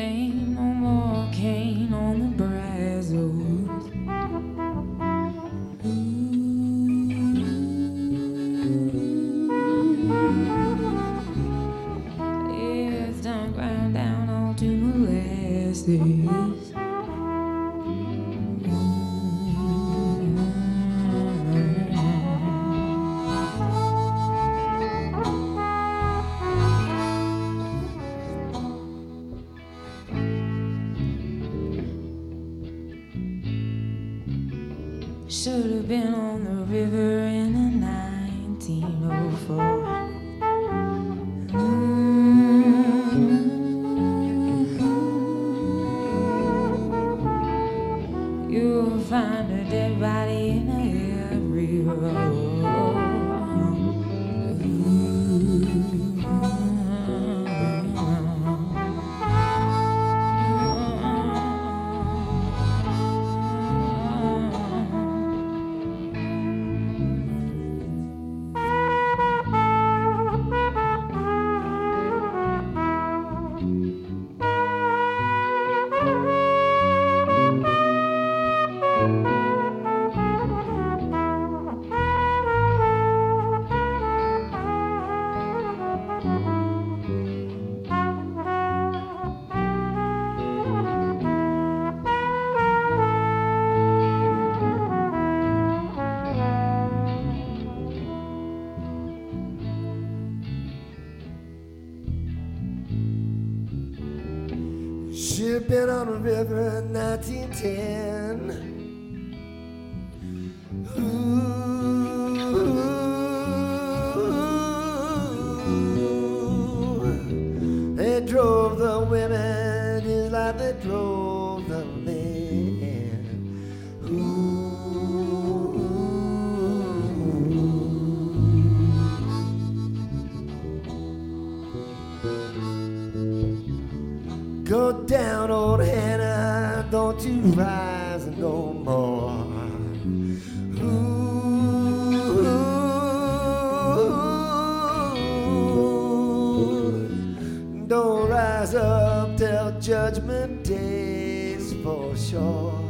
Ain't no more cane on the brazos. Done ground down all to molasses. Should have been on the river in a 1904. Mm. You'll find a dead body in every Been on the river in 1910. Ooh. They drove the women just like they drove Go down, old Hannah, don't you rise no more. Ooh, don't rise up till judgment days for sure.